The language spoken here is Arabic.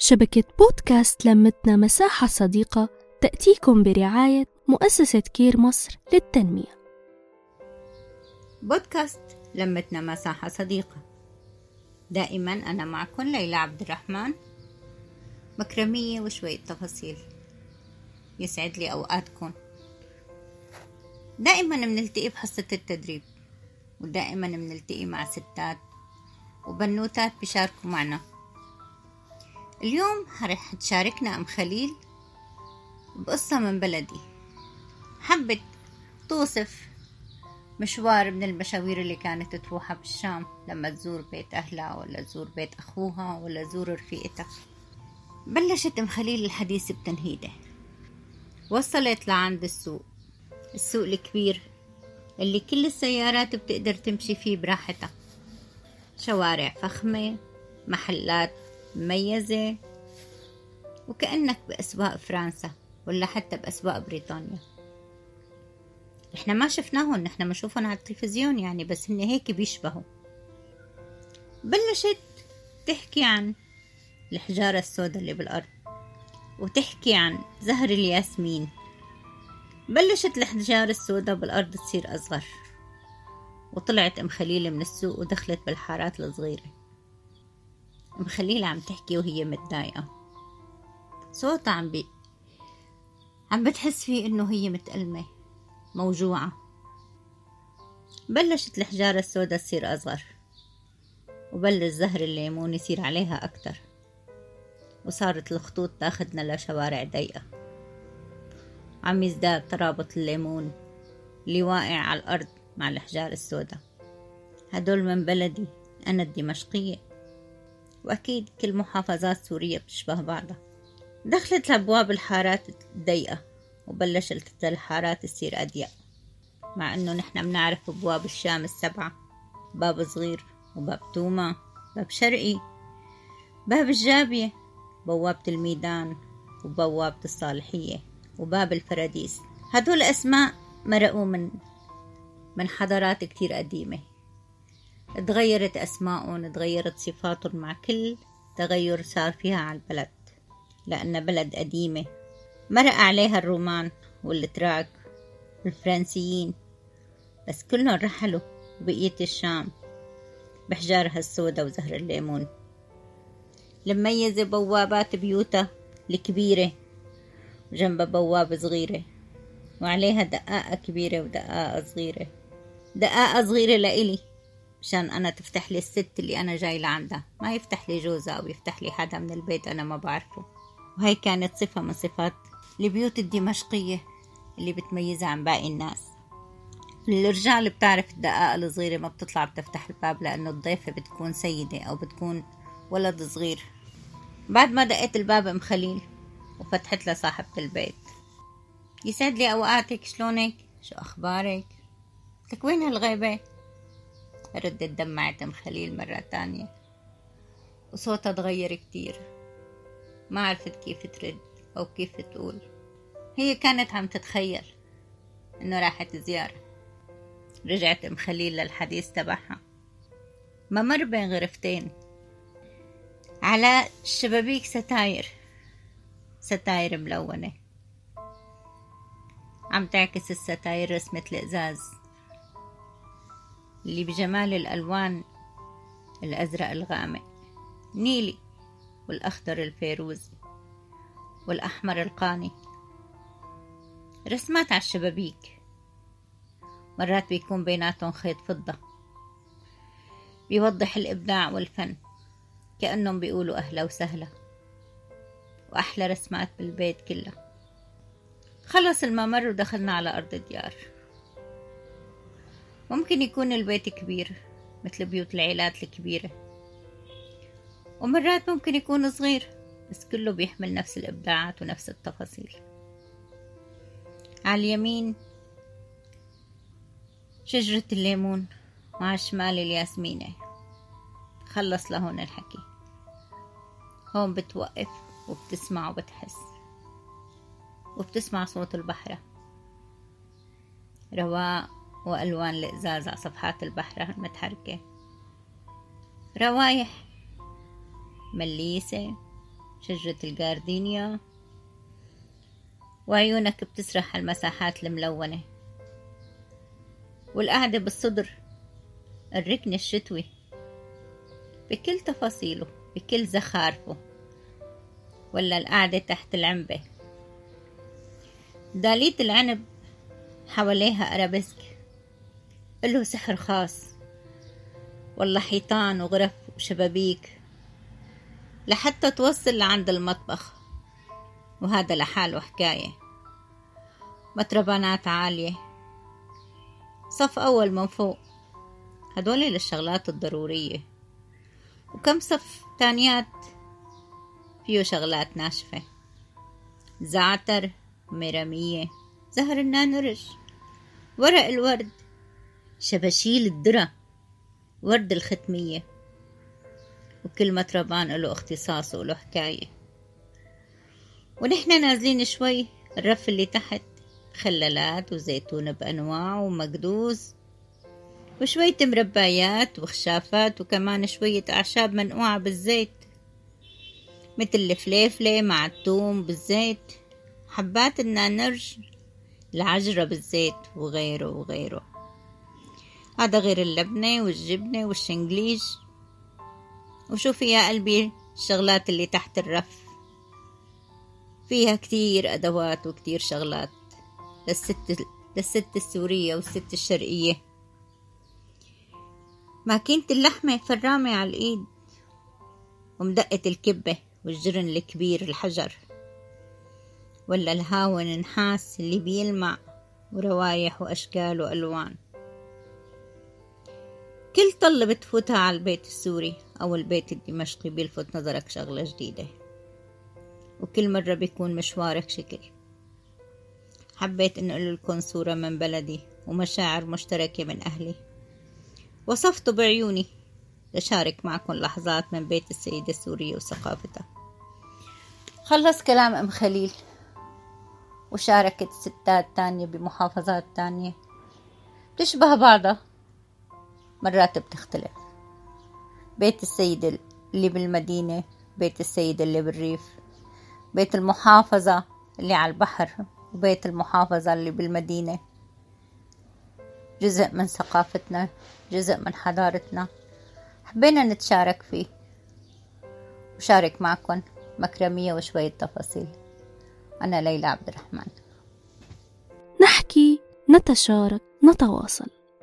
شبكة بودكاست لمتنا مساحة صديقة تأتيكم برعاية مؤسسة كير مصر للتنمية. بودكاست لمتنا مساحة صديقة. دائما أنا معكم ليلى عبد الرحمن. مكرمية وشوية تفاصيل. يسعد لي أوقاتكم. دائما بنلتقي بحصة التدريب. ودائما بنلتقي مع ستات وبنوتات بيشاركوا معنا. اليوم رح تشاركنا أم خليل بقصة من بلدي. حبت توصف مشوار من المشاوير اللي كانت تروحها بالشام لما تزور بيت أهلها ولا تزور بيت أخوها ولا تزور رفيقتها. بلشت أم خليل الحديث بتنهيده. وصلت لعند السوق. السوق الكبير اللي كل السيارات بتقدر تمشي فيه براحتها. شوارع فخمة محلات مميزة وكأنك بأسواق فرنسا ولا حتى بأسواق بريطانيا. إحنا ما شفناهم نحن بنشوفهم على التلفزيون يعني بس هن هيك بيشبهوا. بلشت تحكي عن الحجارة السوداء اللي بالأرض وتحكي عن زهر الياسمين. بلشت الحجارة السوداء بالأرض تصير أصغر وطلعت أم خليل من السوق ودخلت بالحارات الصغيرة. أم خليل عم تحكي وهي متضايقة. صوتها عم بي عم بتحس فيه إنه هي متألمة موجوعة. بلشت الحجارة السوداء تصير أصغر وبلش زهر الليمون يصير عليها أكتر. وصارت الخطوط تاخدنا لشوارع ضيقة. عم يزداد ترابط الليمون اللي واقع على الأرض مع الحجار السوداء. هدول من بلدي أنا الدمشقية. وأكيد كل محافظات سوريا بتشبه بعضها. دخلت لأبواب الحارات الضيقة وبلشت الحارات تصير أضيق. مع إنه نحن بنعرف أبواب الشام السبعة باب صغير وباب توما باب شرقي باب الجابية بوابة الميدان وبوابة الصالحية وباب الفراديس. هدول أسماء مرقوا من من حضارات كتير قديمة. تغيرت أسمائهم تغيرت صفاتهم مع كل تغير صار فيها على البلد لأن بلد قديمة. مرق عليها الرومان والتراك والفرنسيين بس كلهم رحلوا بقية الشام بحجارها السوداء وزهر الليمون. المميزة بوابات بيوتها الكبيرة وجنبها بوابة صغيرة وعليها دقاقة كبيرة ودقاقة صغيرة. دقاقة صغيرة لإلي. مشان أنا تفتح لي الست اللي أنا جاي لعندها. ما يفتح لي جوزها أو يفتح لي حدا من البيت أنا ما بعرفه. وهي كانت صفة من صفات البيوت الدمشقية اللي بتميزها عن باقي الناس. الرجال بتعرف الدقائق الصغيرة ما بتطلع بتفتح الباب لأنه الضيفة بتكون سيدة أو بتكون ولد صغير. بعد ما دقيت الباب أم خليل وفتحت لها صاحبة البيت. يسعد لي أوقاتك شلونك؟ شو أخبارك؟ لك وين هالغيبة؟ ردت دمعت أم خليل مرة تانية. وصوتها تغير كتير. ما عرفت كيف ترد أو كيف تقول. هي كانت عم تتخيل إنه راحت زيارة. رجعت أم خليل للحديث تبعها. ما مر بين غرفتين. على الشبابيك ستاير. ستاير ملونة. عم تعكس الستاير رسمة الإزاز. اللي بجمال الألوان الأزرق الغامق نيلي والأخضر الفيروزي والأحمر القاني. رسمات على الشبابيك مرات بيكون بيناتهم خيط فضة. بيوضح الإبداع والفن كأنهم بيقولوا أهلا وسهلا. وأحلى رسمات بالبيت كله خلص الممر ودخلنا على أرض الديار. ممكن يكون البيت كبير مثل بيوت العيلات الكبيرة. ومرات ممكن يكون صغير بس كله بيحمل نفس الإبداعات ونفس التفاصيل. على اليمين شجرة الليمون مع الشمال الياسمينة. خلص لهون الحكي. هون بتوقف وبتسمع وبتحس. وبتسمع صوت البحرة رواق. وألوان الإزاز على صفحات البحرة المتحركة روايح. مليسة. شجرة الجاردينيا. وعيونك بتسرح على المساحات الملونة. والقعدة بالصدر. الركن الشتوي. بكل تفاصيله بكل زخارفه. ولا القعدة تحت العنبة. دالية العنب حواليها أرابيسك. له سحر خاص. والله حيطان وغرف وشبابيك. لحتى توصل لعند المطبخ. وهذا لحاله حكاية مطربانات عالية. صف أول من فوق. هدول للشغلات الضرورية. وكم صف تانيات فيه شغلات ناشفة. زعتر ميرامية زهر النانرج ورق الورد. شباشيل الذرة ورد الختمية. وكل مطربان له اختصاصه وله حكاية. ونحن نازلين شوي الرف اللي تحت خلالات وزيتون بأنواع ومقدوز وشوية مربايات وخشافات وكمان شوية أعشاب منقوعة بالزيت. مثل الفليفلة مع الثوم بالزيت حبات النانرج العجرة بالزيت وغيره وغيره. هذا غير اللبنة والجبنة والشنجليج. وشوفي يا قلبي الشغلات اللي تحت الرف. فيها كتير أدوات وكتير شغلات. للست للست السورية والست الشرقية. ماكينة اللحمة فرامة على الإيد. ومدقة الكبة والجرن الكبير الحجر. ولا الهاون النحاس اللي بيلمع. وروايح وأشكال وألوان. كل طلة بتفوتها على البيت السوري أو البيت الدمشقي بيلفت نظرك شغلة جديدة. وكل مرة بيكون مشوارك شكل. حبيت أن أقول لكم صورة من بلدي ومشاعر مشتركة من أهلي. وصفته بعيوني لشارك معكم لحظات من بيت السيدة السورية وثقافتها. خلص كلام أم خليل. وشاركت ستات تانية بمحافظات تانية. بتشبه بعضها. مرات بتختلف. بيت السيد اللي بالمدينة بيت السيد اللي بالريف بيت المحافظة اللي على البحر وبيت المحافظة اللي بالمدينة. جزء من ثقافتنا جزء من حضارتنا. حبينا نتشارك فيه. وشارك معكم مكرمية وشوية تفاصيل. أنا ليلى عبد الرحمن نحكي نتشارك نتواصل.